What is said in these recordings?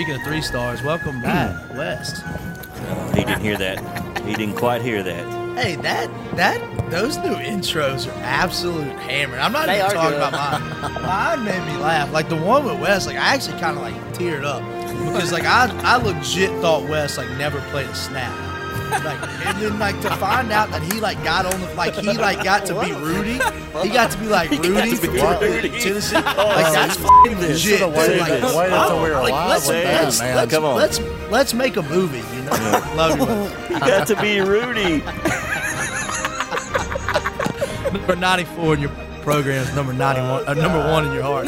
speaking of three stars, welcome back, hmm. West. He didn't hear that. He didn't quite hear that. Hey, that that those new intros are absolute hammer. I'm not They even are talking good. about mine. Mine made me laugh. Like the one with West, like I actually kind of like teared up because like I I legit thought West like never played a snap. Like and then like to find out that he like got on the like he like got to be Rudy. He got to be like Rudy to be for Rudy. Tennessee. Like that's fucking legit. should've waited- Like, waited I'm- till we were like, live let's, with that, let's, man. let's, Come on. let's let's make a movie. You know, love you. West. You got to be Rudy. Number 94 in your program is number 91, uh, number one in your heart.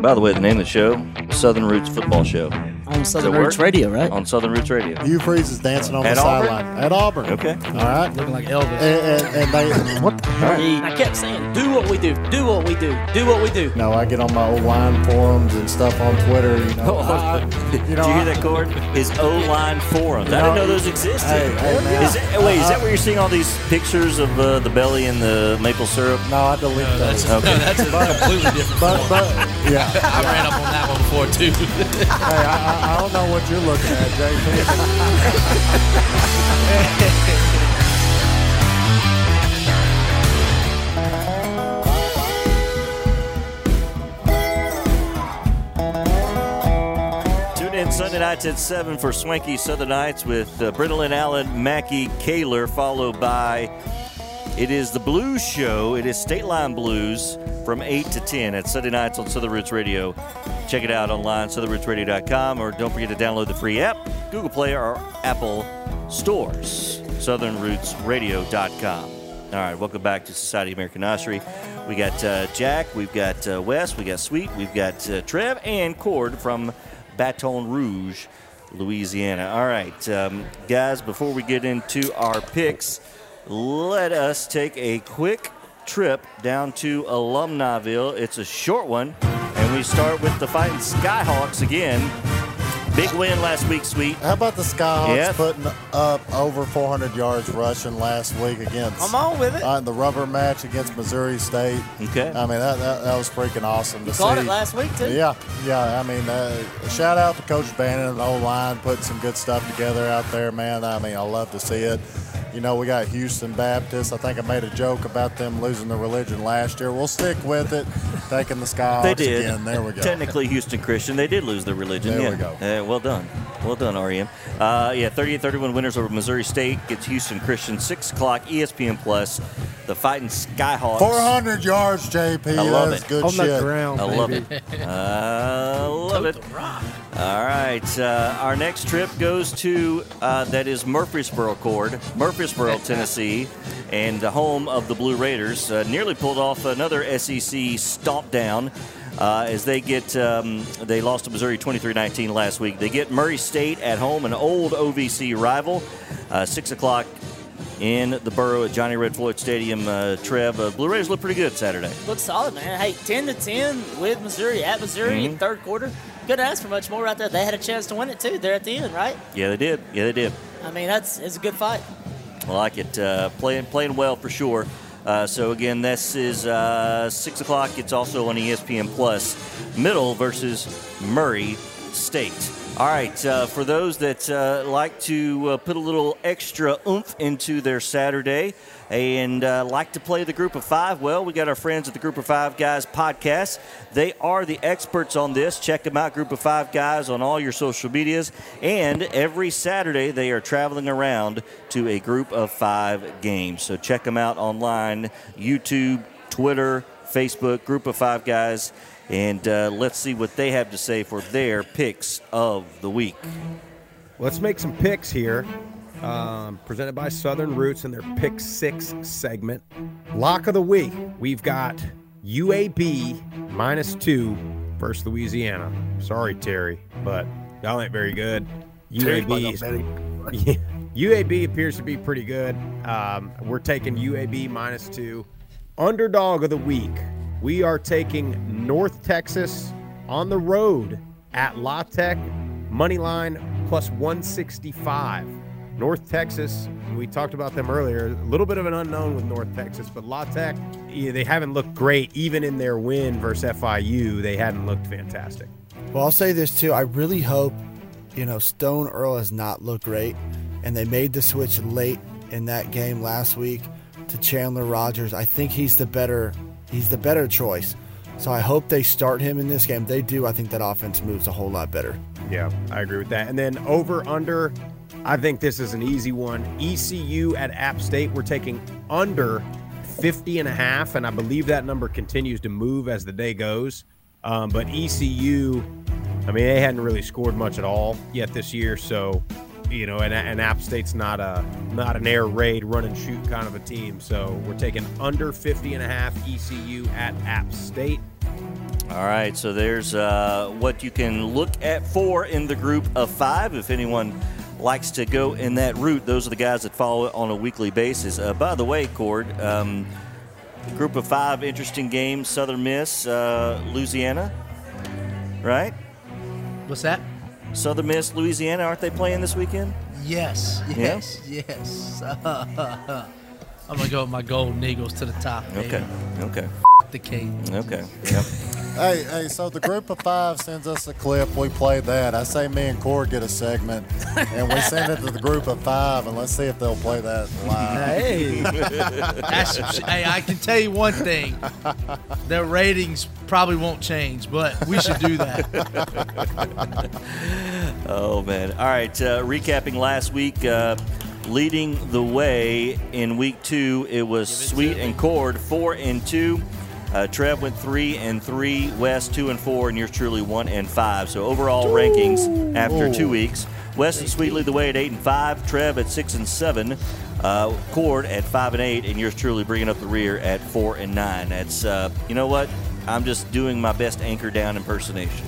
By the way, the name of the show, Southern Roots Football Show, On Southern Roots work? Radio, right? on Southern Roots Radio. Hugh Freeze is dancing on At the Auburn? sideline at Auburn. Okay. All right. Looking like Elvis. And, and, and they what? The hell? I kept saying, do what we do, do what we do, do what we do. No, I get on my old line forums and stuff on Twitter. You know, I- you know, you hear that, Cord? His O line forums. I didn't know those existed. Hey, hey, man. Is that, wait, is that where you're seeing all these pictures of uh, the belly and the maple syrup? no, I delete That's, those. Okay. that's a completely different But, but yeah, I ran up on that one before, too. hey, I, I, I don't know what you're looking at, JP. Tune in Sunday nights at 7 for Swanky Southern Nights with uh, Brittlin Allen, Mackie, Kaler, followed by it is the Blues Show. It is State Line Blues from 8 to 10 at Sunday nights on Southern Roots Radio. Check it out online, southernrootsradio.com, or don't forget to download the free app, Google Play or Apple stores, southernrootsradio.com. All right, welcome back to Society of American Nostry. We got uh, Jack, we've got uh, Wes, we got Sweet, we've got uh, Trev, and Cord from Baton Rouge, Louisiana. All right, um, guys, before we get into our picks, let us take a quick trip down to Alumniville. It's a short one, and we start with the Fighting Skyhawks again. Big win last week, Sweet. How about the Skyhawks Yeah. putting up over 400 yards rushing last week against? I'm on with it. uh, the rubber match against Missouri State? Okay. I mean, that, that, that was freaking awesome to Caught see. it last week, too. Yeah, yeah. I mean, uh, shout out to Coach Bannon and the whole line putting some good stuff together out there, man. I mean, I love to see it. You know, we got Houston Baptist. I think I made a joke about them losing their religion last year. We'll stick with it, taking the Skyhawks They did. again. There we go. Technically, Houston Christian. They did lose their religion. There yeah. we go. Uh, well done. Well done, REM. Uh, yeah, 38-31 winners over Missouri State. Gets Houston Christian. 6 o'clock, ESPN Plus. The Fighting Skyhawks. 400 yards, JP. I love That's it. good on shit. the ground. I love baby. it. I love it. All right. Uh, our next trip goes to, uh, that is Murfreesboro Cord, Murfreesboro, Tennessee, and the home of the Blue Raiders. Uh, nearly pulled off another SEC stomp down. Uh, as they get, um, they lost to Missouri 23-19 last week. They get Murray State at home, an old OVC rival. Uh, Six o'clock in the borough at Johnny Red Floyd Stadium. Uh, Trev, uh, Blue Raiders look pretty good Saturday. Looks solid, man. Hey, 10 to 10 with Missouri at Missouri in third quarter. Couldn't ask for much more right there. They had a chance to win it, too. They're at the end, right? Yeah, they did. Yeah, they did. I mean, that's it's a good fight. I like it. Uh, playing playing well for sure. Uh, so again, this is uh, six o'clock. It's also on ESPN Plus. Middle versus Murray State. All right. Uh, for those that uh, like to uh, put a little extra oomph into their Saturday and uh, like to play the Group of Five, well, we got our friends at the Group of Five Guys podcast. They are the experts on this. Check them out, Group of Five Guys, on all your social medias. And every Saturday, they are traveling around to a Group of Five games. So check them out online, YouTube, Twitter, Facebook, Group of Five Guys. And uh, let's see what they have to say for their picks of the week. Let's make some picks here. Um, presented by Southern Roots and their Pick Six segment. Lock of the week. We've got UAB minus two versus Louisiana. Sorry, Terry, but y'all ain't very good. UAB, is- Yeah, UAB appears to be pretty good. Um, we're taking UAB minus two. Underdog of the week. We are taking North Texas on the road at La Tech. Money line plus 165. North Texas, we talked about them earlier. A little bit of an unknown with North Texas, but La Tech, they haven't looked great. Even in their win versus FIU, they hadn't looked fantastic. Well, I'll say this too. I really hope, you know, Stone Earl has not looked great, and they made the switch late in that game last week to Chandler Rogers. I think he's the better he's the better choice. So I hope they start him in this game. If they do. I think that offense moves a whole lot better. Yeah, I agree with that. And then over under, I think this is an easy one. ECU at App State, we're taking under 50 and a half, and I believe that number continues to move as the day goes. Um, but ECU, I mean, they hadn't really scored much at all yet this year, so you know, and, and App State's not a not an air raid run and shoot kind of a team. So we're taking under 50 and a half ECU at App State. All right, so there's uh, what you can look at for in the group of five. If anyone likes to go in that route, those are the guys that follow it on a weekly basis. Uh, by the way, Cord, um, group of five, interesting games. Southern Miss, uh, Louisiana, right? What's that? Southern Miss, Louisiana, aren't they playing this weekend? Yes, yes, yes. I'm gonna go with my golden eagles to the top. baby. Okay, okay, the king. okay. Yep. Hey, hey, so the group of five sends us a clip. We play that. I say me and Cord get a segment, and we send it to the group of five, and let's see if they'll play that live. Hey, That's hey, I can tell you one thing: their ratings probably won't change, but we should do that. Oh man! All right, uh, recapping last week. Uh, leading the way in week two, it was Sweet and Cord four and two. Uh, Trev went three and three. West two and four, and yours truly one and five. So overall rankings after two weeks, West and Sweet lead the way at eight and five. Trev at six and seven. Uh, Cord at five and eight, and yours truly bringing up the rear at four and nine. That's uh, you know what? I'm just doing my best anchor down impersonation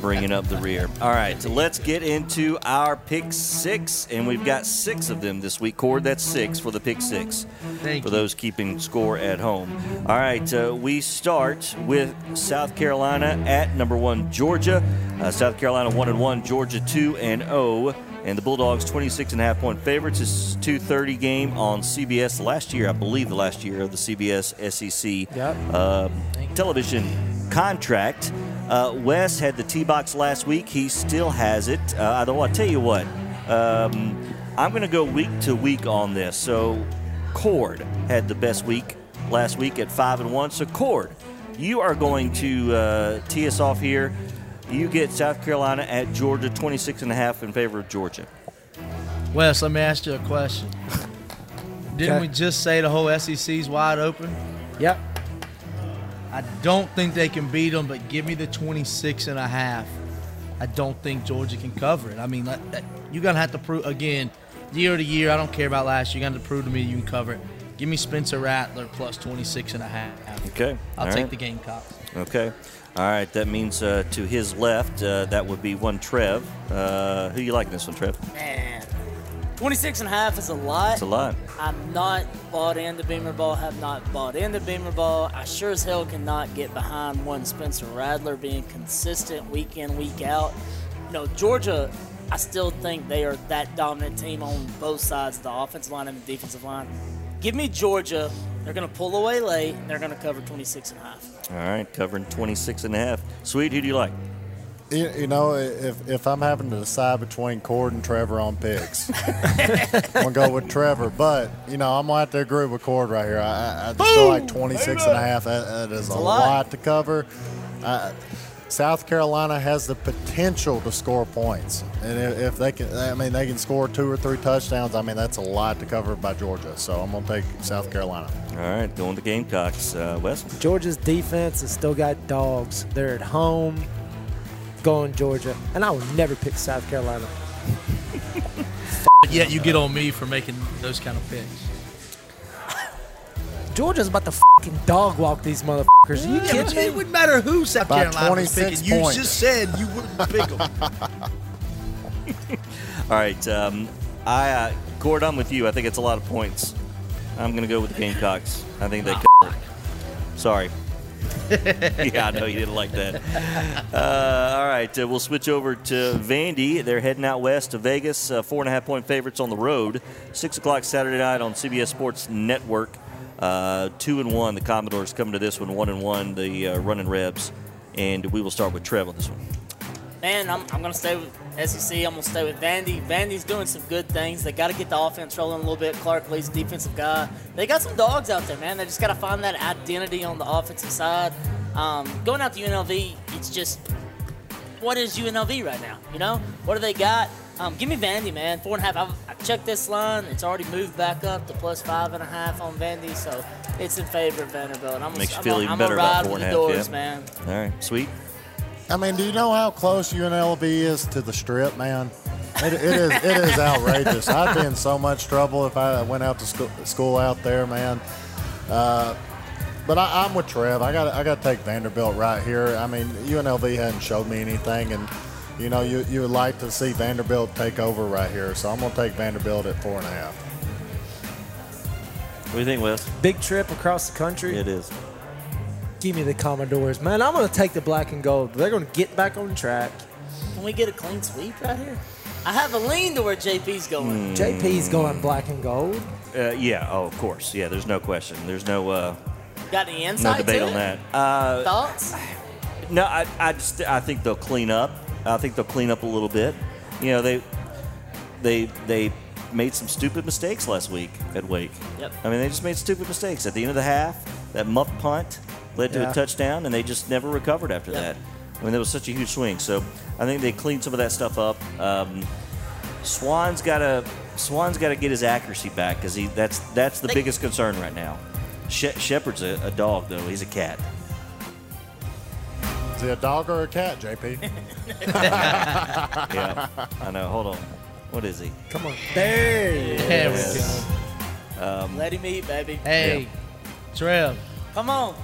bringing up the rear. All right, so let's get into our pick six, and we've got six of them this week. Cord, that's six for the pick six. Thank for you. those keeping score at home. All right, uh, we start with South Carolina at number one, Georgia. Uh, South Carolina one and one, Georgia two and zero. And the Bulldogs 26 and a half point favorites. This is 2:30 game on CBS last year, I believe the last year of the CBS SEC Yep. uh, television contract. Uh, Wes had the T box last week. He still has it. Uh, although I'll tell you what, um, I'm going to go week to week on this. So, Cord had the best week last week at five and one. So, Cord, you are going to uh, tee us off here. You get South Carolina at Georgia, 26 and a half in favor of Georgia. Wes, let me ask you a question. Didn't Okay. we just say the whole SEC's wide open? yep. I don't think they can beat them, but give me the 26 and a half. I don't think Georgia can cover it. I mean, you're going to have to prove, again, year to year, I don't care about last year. You're going to prove to me you can cover it. Give me Spencer Rattler plus 26 and a half. Okay. I'll all take right. the Gamecocks. Okay. All right. That means uh, to his left, uh, that would be one Trev. Uh, who you like in this one, Trev? Man, 26 and a half is a lot. It's a lot. I'm not bought into Beamer Ball, have not bought into Beamer Ball. I sure as hell cannot get behind one Spencer Rattler being consistent week in, week out. You know, Georgia, I still think they are that dominant team on both sides of the offensive line and the defensive line. Give me Georgia. They're going to pull away late, and they're going to cover 26 and a half. All right. Covering 26 and a half. Sweet. Who do you like? You, you know, if, if I'm having to decide between Cord and Trevor on picks, I'm going to go with Trevor. But, you know, I'm going to have to agree with Cord right here. I, I- I just feel like 26 and a half, that, that is a, a lot. lot. to cover. Uh, South Carolina has the potential to score points. And if, if they can, I mean, they can score two or three touchdowns. I mean, that's a lot to cover by Georgia. So I'm going to take South Carolina. All right. Going to Gamecocks. Uh, Wes? Georgia's defense has still got dogs. They're at home. Going Georgia, and I will never pick South Carolina. Yet you get on me for making those kind of picks. Georgia's about to fucking dog walk these motherfuckers. Are you Yeah, but kidding it wouldn't matter who South By Carolina was 26 picking. You just said you wouldn't pick them. All right. Um, I, uh, Cord, I'm with you. I think it's a lot of points. I'm going to go with the Gamecocks. I think they cover. it. Sorry. yeah, I know you didn't like that. Uh, all right, uh, we'll switch over to Vandy. They're heading out west to Vegas. Uh, four and a half point favorites on the road. Six o'clock Saturday night on CBS Sports Network. Uh, two and one. The Commodores coming to this one. One and one. The uh, running Rebs. And we will start with Trev on this one. Man, I'm, I'm going to stay SEC. I'm going to stay with Vandy. Vandy's doing some good things. They got to get the offense rolling a little bit. Clark Lea's defensive guy. They got some dogs out there, man. They just got to find that identity on the offensive side. Um, going out to UNLV, it's just what is UNLV right now? You know, what do they got? Um, give me Vandy, man. Four and a half. I've, I checked this line. It's already moved back up to plus five and a half on Vandy, so it's in favor of Vanderbilt. I'm Makes you I'm feel a, even I'm better a about four and a half, doors, yeah. man. All right, sweet. I mean, do you know how close UNLV is to the strip, man? It, it is it is outrageous. I'd be in so much trouble if I went out to school, school out there, man. Uh, but I, I'm with Trev. I got I got to take Vanderbilt right here. I mean, UNLV hadn't showed me anything, and you know you you would like to see Vanderbilt take over right here. So I'm gonna take Vanderbilt at four and a half. What do you think, Wes? Big trip across the country. It is. Give me the Commodores, man. I'm going to take the black and gold. They're going to get back on track. Can we get a clean sweep right here? I have a lean to where JP's going. JP's going black and gold. Uh, yeah. Oh, of course. Yeah. There's no question. There's no uh, Got any no insight debate to on it? that. Uh, Thoughts? No, I, I just I think they'll clean up. I think they'll clean up a little bit. You know, they they they made some stupid mistakes last week at Wake. Yep. I mean, they just made stupid mistakes at the end of the half. That muff punt led to Yeah. a touchdown, and they just never recovered after Yep. that. I mean, there was such a huge swing. So I think they cleaned some of that stuff up. Um, Swann's got to Swann's got to get his accuracy back because he that's that's the They- biggest concern right now. She- Sheppard's a, a dog though; he's a cat. Is he a dog or a cat, JP? Yeah, I know. Hold on. What is he? Come on. There he. There we Yes. go. Let him eat, baby. Hey, Trev, Come on.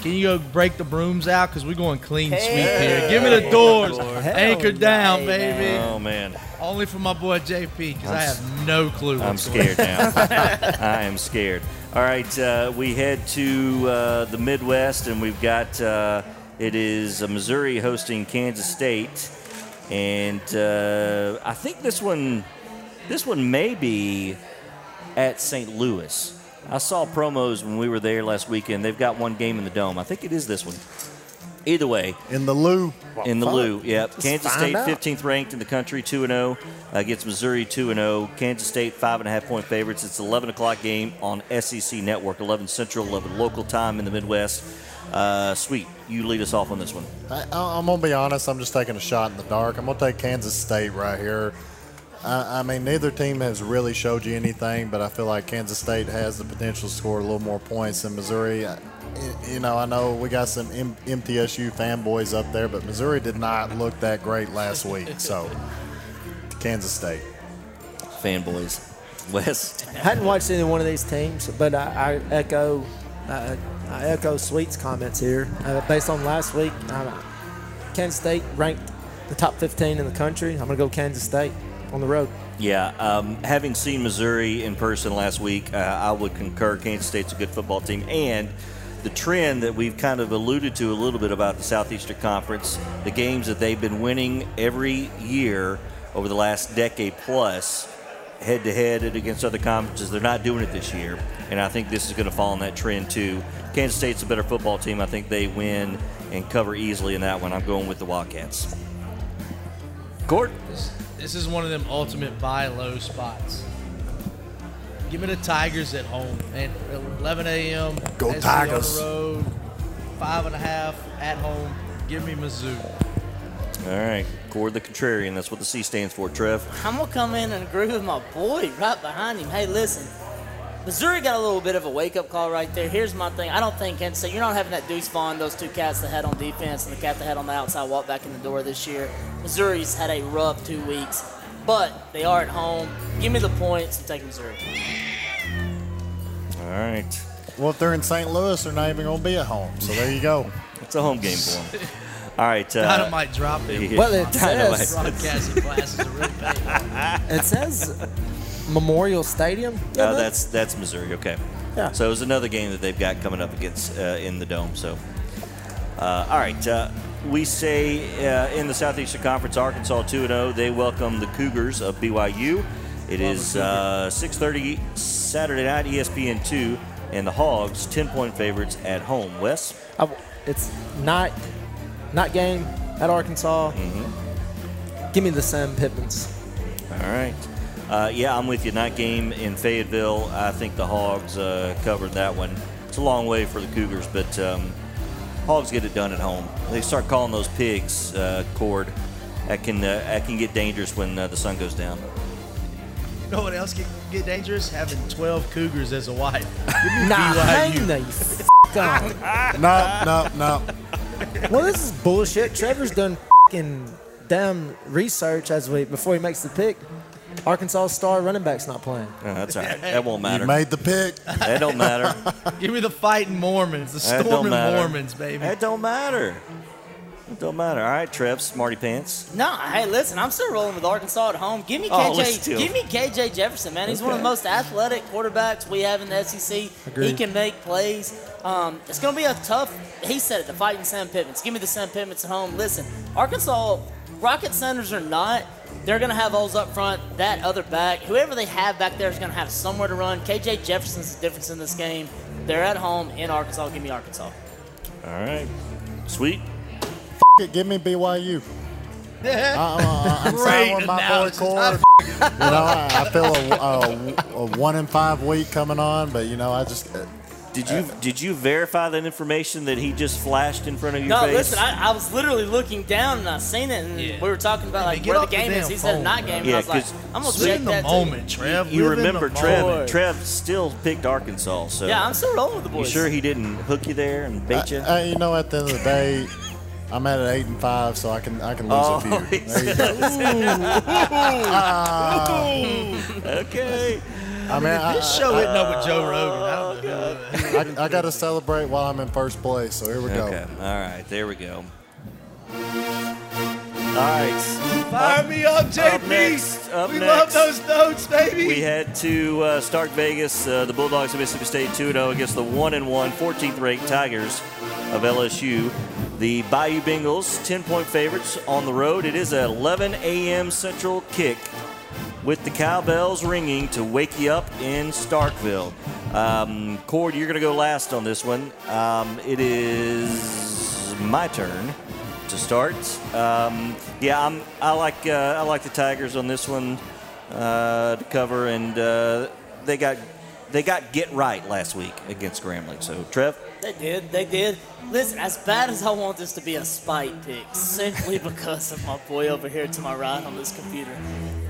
Can you go break the brooms out? Because we're going clean sweep Hey. here. Give me the doors. Hell Anchor down, yeah, baby. Oh man, Only for my boy JP, because I have no clue. I'm what's going scared now. I am scared. All right, uh, we head to uh, the Midwest, and we've got uh, it is uh, Missouri hosting Kansas State, and uh, I think this one this one may be at St. Louis. I saw promos when we were there last weekend. They've got one game in the dome. I think it is this one. Either way, In the Lou. in the Fine. Lou. Yep. Kansas State, out. 15th ranked in the country, 2 and 0 against Missouri, 2 and 0. Kansas State, five and a half point favorites. It's 11 o'clock game on SEC Network, 11 Central, 11 local time in the Midwest. Uh, sweet, you lead us off on this one. I, I'm gonna be honest. I'm just taking a shot in the dark. I'm gonna take Kansas State right here. I, I mean, neither team has really showed you anything, but I feel like Kansas State has the potential to score a little more points than Missouri. I- You know, I know we got some M- MTSU fanboys up there, but Missouri did not look that great last week. So, Kansas State. Fanboys. Wes. I hadn't watched any one of these teams, but I, I echo uh, I echo Sweet's comments here. Uh, based on last week, uh, Kansas State ranked the top 15 in the country. I'm going to go Kansas State on the road. Yeah, um, having seen Missouri in person last week, uh, I would concur Kansas State's a good football team. And the trend that we've kind of alluded to a little bit about the Southeastern Conference, the games that they've been winning every year over the last decade plus, head to head and against other conferences, they're not doing it this year. And I think this is going to fall in that trend too. Kansas State's a better football team. I think they win and cover easily in that one. I'm going with the Wildcats. Court? This is one of them ultimate buy low spots. Give me the Tigers at home. And 11 a.m. Go SC Tigers. On the road, five and a half at home. Give me Mizzou. All right, Cord the Contrarian. That's what the C stands for, Trev. I'm gonna come in and agree with my boy right behind him. Hey, listen, Missouri got a little bit of a wake-up call right there. Here's my thing: I don't think Kansas State. You're not having that Deuce Vaughn, those two cats that had on defense, and the cat that had on the outside walk back in the door this year. Missouri's had a rough two weeks, but they are at home. Give me the points and take Missouri. All right, Well, if they're in St. Louis, they're not even gonna be at home. So there you go. it's a home game for them. All right, uh, Dynamite drop it. yeah, Well, it Dynamite. says- Broadcasting classes are really paying. It says Memorial Stadium. Uh, that's that's Missouri. Okay. Yeah. So it was another game that they've got coming up against uh, in the dome. So, uh, all right. Uh, we say uh, in the Southeastern Conference, Arkansas 2 0. They welcome the Cougars of BYU. It is uh, 6:30 Saturday night, ESPN 2, and the Hogs 10 point favorites at home. Wes. I, it's not night game at Arkansas. Give me the Sam Pittmans. All right. Uh, yeah, I'm with you. Night game in Fayetteville. I think the Hogs uh, covered that one. It's a long way for the Cougars, but um, Hogs get it done at home. They start calling those pigs uh, cord. That can uh, that can get dangerous when uh, the sun goes down. You know what else can get dangerous? Having 12 Cougars as a wife. Nah, hang the f- on. No, no, no. Well, this is bullshit. Trevor's done fing damn research as we before he makes the pick. Arkansas star running back's not playing. That's all right. That won't matter. You matter. made the pick. That don't matter. Give me the fighting Mormons, the storming. Mormons, baby. That don't matter. It don't matter. All right, Trev, Smarty Pants. No, hey, listen, I'm still rolling with Arkansas at home. Give me Oh, KJ. still- Give me KJ Jefferson, man. He's one of the most athletic quarterbacks we have in the SEC. Agreed. He can make plays. Um, it's going to be a tough. He said it. The fighting Sam Pittmans. Give me the Sam Pittmans at home. Listen, Arkansas rocket centers or not, they're going to have holes up front. That other back, whoever they have back there, is going to have somewhere to run. KJ Jefferson's the difference in this game. They're at home in Arkansas. Give me Arkansas. All right. Sweet. It, Give me BYU. I, uh, I'm Great with my boy analysis. Cord. You know, I, I feel a, a, a one in five week coming on, but you know, I just Did you did you verify that information that he just flashed in front of your No, face? listen, I, I was literally looking down and I seen it, and Yeah. we were talking about like get where the off the game is. damn He said phone, night bro. game, and I was like, I'm gonna Live check in the that too. moment, Trev. you Live in the remember Trev? moment. Trev still picked Arkansas, so Yeah, I'm still rolling with the boys. you boys. sure he didn't hook you there and bait you? I, I, you know, at the end of the day, I'm at an eight and five, so I can I can lose Oh, a few. There you go. Ah, okay. I mean, I, This show hitting up with Joe Rogan. I don't know. who- I, I got to celebrate while I'm in first place. So here we go. Okay. All right. There we go. All right. Fire me up, JP. next, up we next. love those notes, baby. We head to uh, Stark Vegas. Uh, the Bulldogs of Mississippi State 2 0 against the 1 and 1, 14th ranked Tigers of LSU. The Bayou Bengals, 10 point favorites on the road. It is an 11 a.m. Central kick with the cowbells ringing to wake you up in Starkville. Um, Cord, you're going to go last on this one. Um, it is my turn to start. Um, yeah, I'm, I like uh, I like the Tigers on this one uh, to cover, and uh, they got they got get right last week against Grambling. So Trev, They did. They did. Listen, as bad as I want this to be a spite pick, simply because of my boy over here to my right on this computer,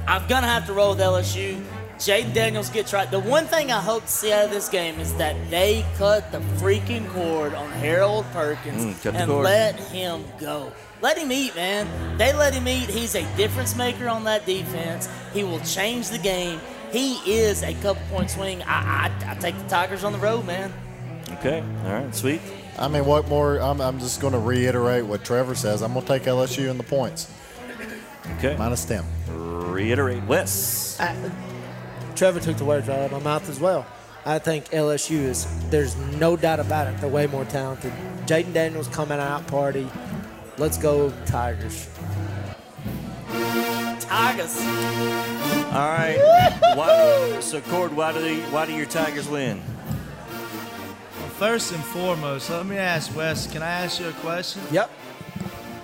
I'm gonna have to roll with LSU. Jayden Daniels gets right. The one thing I hope to see out of this game is that they cut the freaking cord on Harold Perkins Mm, and cord. let him go. Let him eat, man. They let him eat. He's a difference maker on that defense. He will change the game. He is a couple point swing. I, I, I take the Tigers on the road, man. Okay, all right, sweet. I mean, what more? I'm, I'm just going to reiterate what Trevor says. I'm going to take LSU in the points Okay, minus ten. reiterate, Wes. Trevor took the words right out of my mouth as well. I think LSU is, there's no doubt about it, they're way more talented. Jayden Daniels coming out party. Let's go, Tigers. Tigers. All right. Why, so Cord, why do they, why do your Tigers win? First and foremost, let me ask Wes. Can I ask you a question? Yep.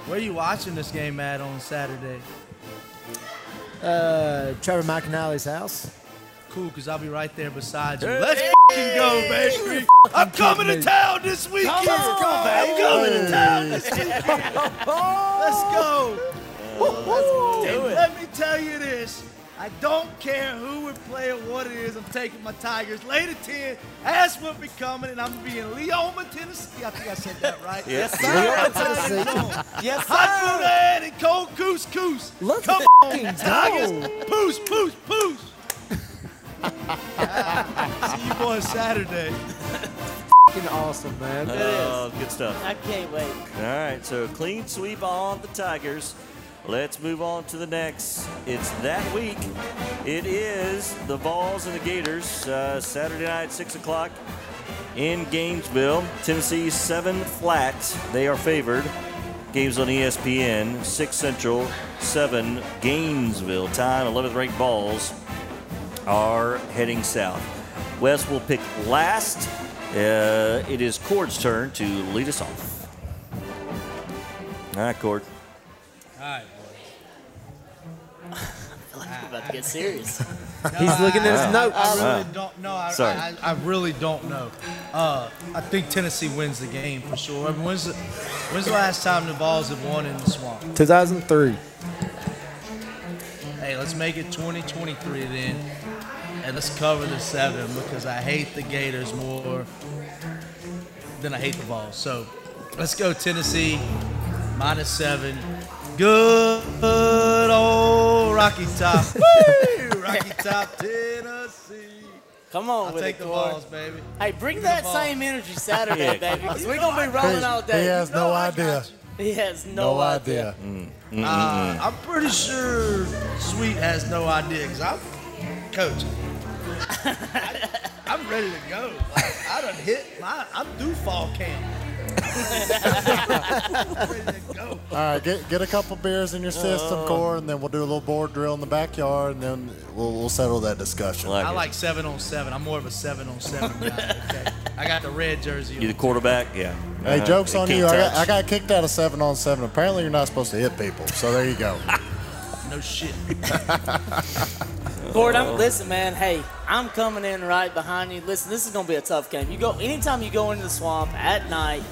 Where are you watching this game at on Saturday? Uh, Trevor McAnally's house. Cool, because I'll be right there beside you. Hey. Let's fing go, baby. I'm coming to town this weekend. I'm coming to town this weekend. Let's go. And Let me tell you this. I don't care who we play or what it is. I'm taking my Tigers. Late at 10. Ask what be coming, and I'm going to be in Leoma, Tennessee. I think I said that right. Yes, Yes, Hot food ahead and cold couscous. Let's Come f***ing on, Tigers. go. Poos, poos, poos. See you boys Saturday. Awesome, man. Oh, good stuff. I can't wait. All right, so clean sweep on the Tigers. Let's move on to the next. It's that week. It is the Vols and the Gators. Uh, Saturday night, 6 o'clock. in Gainesville. Tennessee seven flat. They are favored. Games on ESPN, 6 Central, 7 Gainesville. Time, 11th ranked Vols are heading south. Wes will pick last. Uh, it is Cord's turn to lead us off. All right, Cord. All right, I feel like we're about to get serious. He's looking at his notes. I really Wow. don't know. I, Sorry. I, I really don't know. Uh, I think Tennessee wins the game for sure. I mean, when's, the, when's the last time the Vols have won in the swamp? 2003. Hey, let's make it 2023 then. And let's cover the seven because I hate the Gators more than I hate the Vols. So let's go Tennessee minus seven. Good old Rocky Top. Woo! Rocky Top, Tennessee. Come on I'll with take it, the Cord. Vols, baby. Hey, bring the that same energy Saturday, Yeah. baby, because we're gonna be rolling all day. He day. has no No, I got idea. He has No no, idea. Mm, mm, uh, mm, I'm pretty sure Sweet has no idea because I'm coach. I, am ready to go. Like, I done hit my. I'm through fall camp. All right, get get a couple beers in your system, Cord, and then we'll do a little board drill in the backyard, and then we'll, we'll settle that discussion. Like I it. like seven on seven. I'm more of a seven on seven guy. Okay, I got the red jersey. You the quarterback? Yeah. Hey, Uh-huh. jokes on you. I got. I got kicked out of seven on seven. Apparently, you're not supposed to hit people. So there you go. No shit. Cord, I'm, listen, man. Hey, I'm coming in right behind you. Listen, this is gonna be a tough game. You go anytime you go into the swamp at night,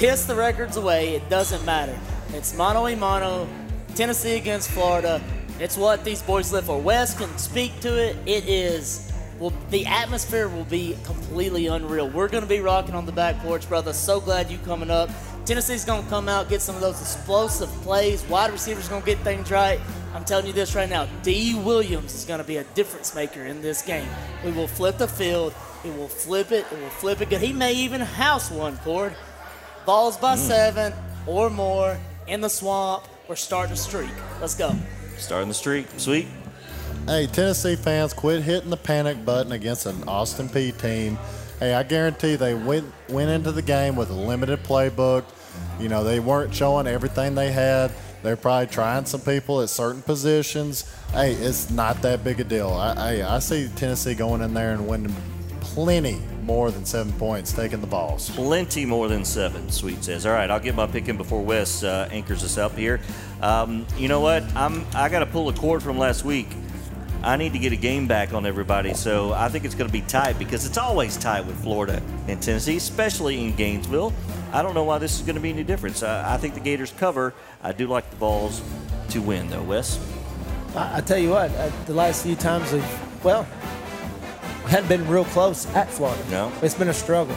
piss the records away. It doesn't matter. It's mano a mano. Tennessee against Florida. It's what these boys live for. Wes can speak to it. It is. Well, the atmosphere will be completely unreal. We're going to be rocking on the back porch, brother. So glad you coming up. Tennessee's going to come out, get some of those explosive plays. Wide receivers going to get things right. I'm telling you this right now. D. Williams is going to be a difference maker in this game. We will flip the field. He will flip it. It will flip it. He may even house one, Cord. Vols by seven or more in the swamp. We're starting a streak. Let's go. Starting the streak. Sweet. Hey, Tennessee fans, quit hitting the panic button against an Austin Peay team. Hey, I guarantee they went went into the game with a limited playbook. You know, they weren't showing everything they had. They're probably trying some people at certain positions. Hey, it's not that big a deal. I, I, I see Tennessee going in there and winning plenty more than seven points, taking the Vols. Plenty more than seven, Sweet says. All right, I'll get my pick in before Wes uh, anchors us up here. Um, you know what? I'm I got to pull a cord from last week. I need to get a game back on everybody, so I think it's going to be tight because it's always tight with Florida and Tennessee, especially in Gainesville. I don't know why this is going to be any different. Uh, I think the Gators cover. I do like the Vols to win, though. Wes, I, I tell you what, uh, the last few times we've, well, hadn't been real close at Florida. No. It's been a struggle.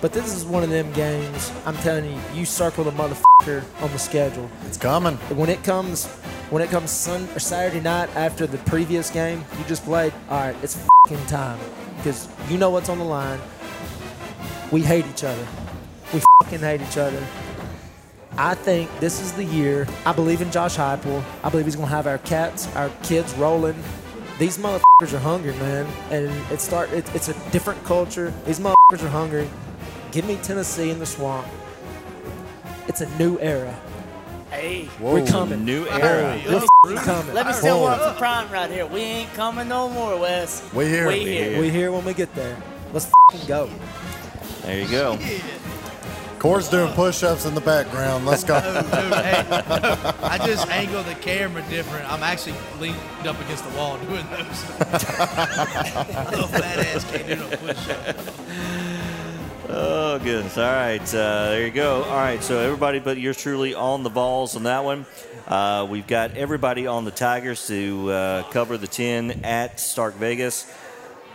But this is one of them games, I'm telling you, you circle the motherfucker on the schedule. It's coming. When it comes when it comes Sun or Saturday night after the previous game you just played, all right, it's fucking time because you know what's on the line. We hate each other. We fucking hate each other. I think this is the year. I believe in Josh Heupel. I believe he's gonna have our cats, our kids rolling. These motherfuckers are hungry, man, and it start. It, it's a different culture. These motherfuckers are hungry. Give me Tennessee in the swamp. It's a new era. Hey, We're coming. new era. We're f***ing coming. let me steal one from Prime right here. We ain't coming no more, Wes. We here. We We here. We here when we get there. Let's f***ing go. There you go. Cord's doing push-ups in the background. Let's go. Dude, hey, I just angle the camera different. I'm actually leaned up against the wall doing those. Little fat ass can't do no push-up. Oh, goodness. All right. Uh, there you go. All right. So, everybody but yours truly on the Vols on that one. Uh, we've got everybody on the Tigers to uh, cover the 10 at Stark Vegas.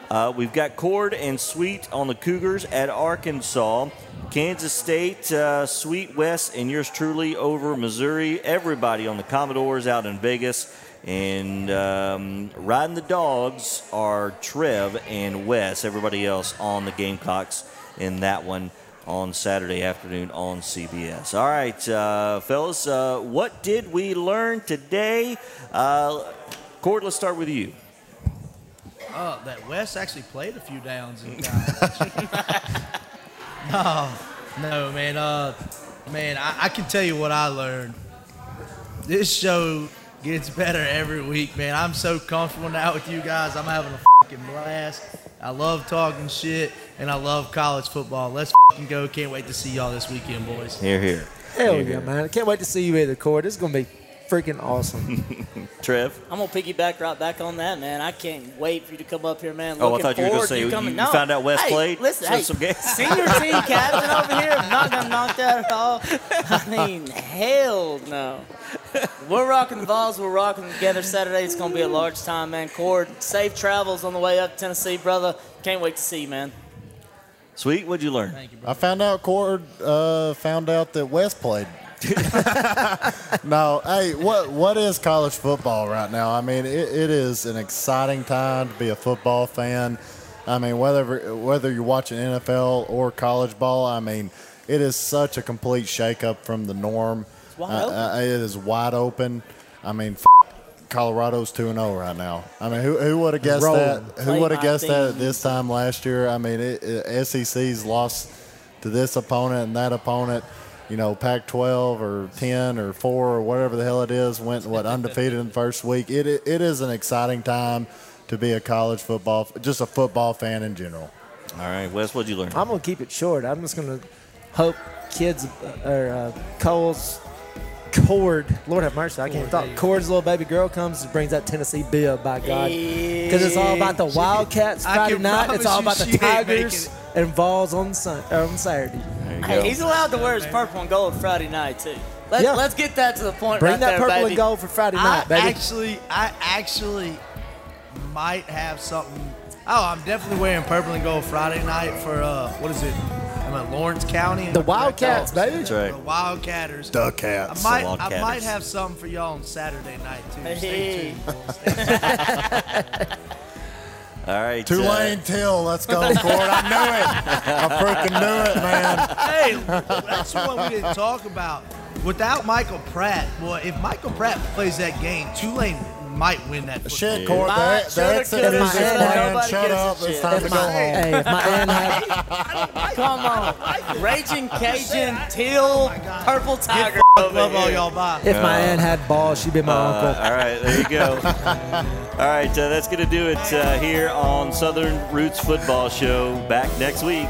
Uh, we've got Cord and Sweet on the Cougars at Arkansas. Kansas State, uh, Sweet West, and yours truly over Missouri. Everybody on the Commodores out in Vegas. And um, riding the dogs are Trev and Wes. Everybody else on the Gamecocks in that one on Saturday afternoon on CBS. All right, uh, fellas, uh, what did we learn today? Uh, Cord, let's start with you. Oh, that Wes actually played a few downs in college. no, no, man. Uh, man, I, I can tell you what I learned. This show gets better every week, man. I'm so comfortable now with you guys. I'm having a fucking blast. I love talking shit, and I love college football. Let's fucking go. Can't wait to see y'all this weekend, boys. Here, here. Hell Here, yeah, here. man! I can't wait to see you either, Cord. This is gonna be freaking awesome. Trev. I'm gonna piggyback right back on that, man. I can't wait for you to come up here, man. Oh, I thought you were gonna say to you- coming. you no. found out Wes hey, played Listen, some- hey, some games. senior team captain over here. I'm not gonna knock that at all. I mean, hell no. We're rocking the Vols. We're rocking together Saturday. It's gonna be a large time, man. Cord, safe travels on the way up to Tennessee, brother. Can't wait to see you, man. Sweet, what'd you learn? Thank you. I found out Cord uh, found out that West played. no, hey, what what is college football right now? I mean, it, it is an exciting time to be a football fan. I mean, whether whether you're watching NFL or college ball, I mean, it is such a complete shakeup from the norm. wide Uh, open. uh, it is wide open. I mean, f- Colorado's two and zero right now. I mean, who, who would have guessed that? Who would have guessed that at this time last year? I mean, it, it, SEC's lost to this opponent and that opponent. You know, Pac-12 or 10 or 4 or whatever the hell it is went what undefeated in the first week. It it is an exciting time to be a college football, just a football fan in general. All right, Wes, what'd you learn? I'm gonna keep it short. I'm just gonna hope kids uh, or uh, Cole's Cord, Lord have mercy, I can't talk. Cord's little baby girl comes and brings that Tennessee bib by God, because it's all about the Wildcats Friday night. It's all about the Tigers making and Vols on sun, uh, on Saturday. There you Hey, he's allowed to wear his purple and gold Friday night too. Let, Yeah. Let's get that to the point Bring right that there, purple baby. and gold for Friday I night, baby. actually, I actually might have something. Oh, I'm definitely wearing purple and gold Friday night for uh, what is it? I'm at Lawrence County. the Wildcats, baby. That's right. The Wildcatters. Duck I cats. might, I might have something for y'all on Saturday night too. Stay tuned. boys. Stay All right. uh, Tulane Till, let's go, Cord. I knew it. I freaking knew it, man. hey, that's what we didn't talk about. Without Michael Pratt, boy, if Michael Pratt plays that game, Tulane might win that. football Shit, game. Cord. Might, The, shoulda, the exit coulda, is shoulda, man. Shut up. It's shit. time If to go home. hey, if my aunt had, Come on, Raging Cajun, Teal, Purple Tiger. Fuck love all y'all bye. if my aunt had balls, she'd be my Uh, uncle. all right, there you go. all right, uh, that's going to do it uh, here on Southern Roots Football Show. Back next week.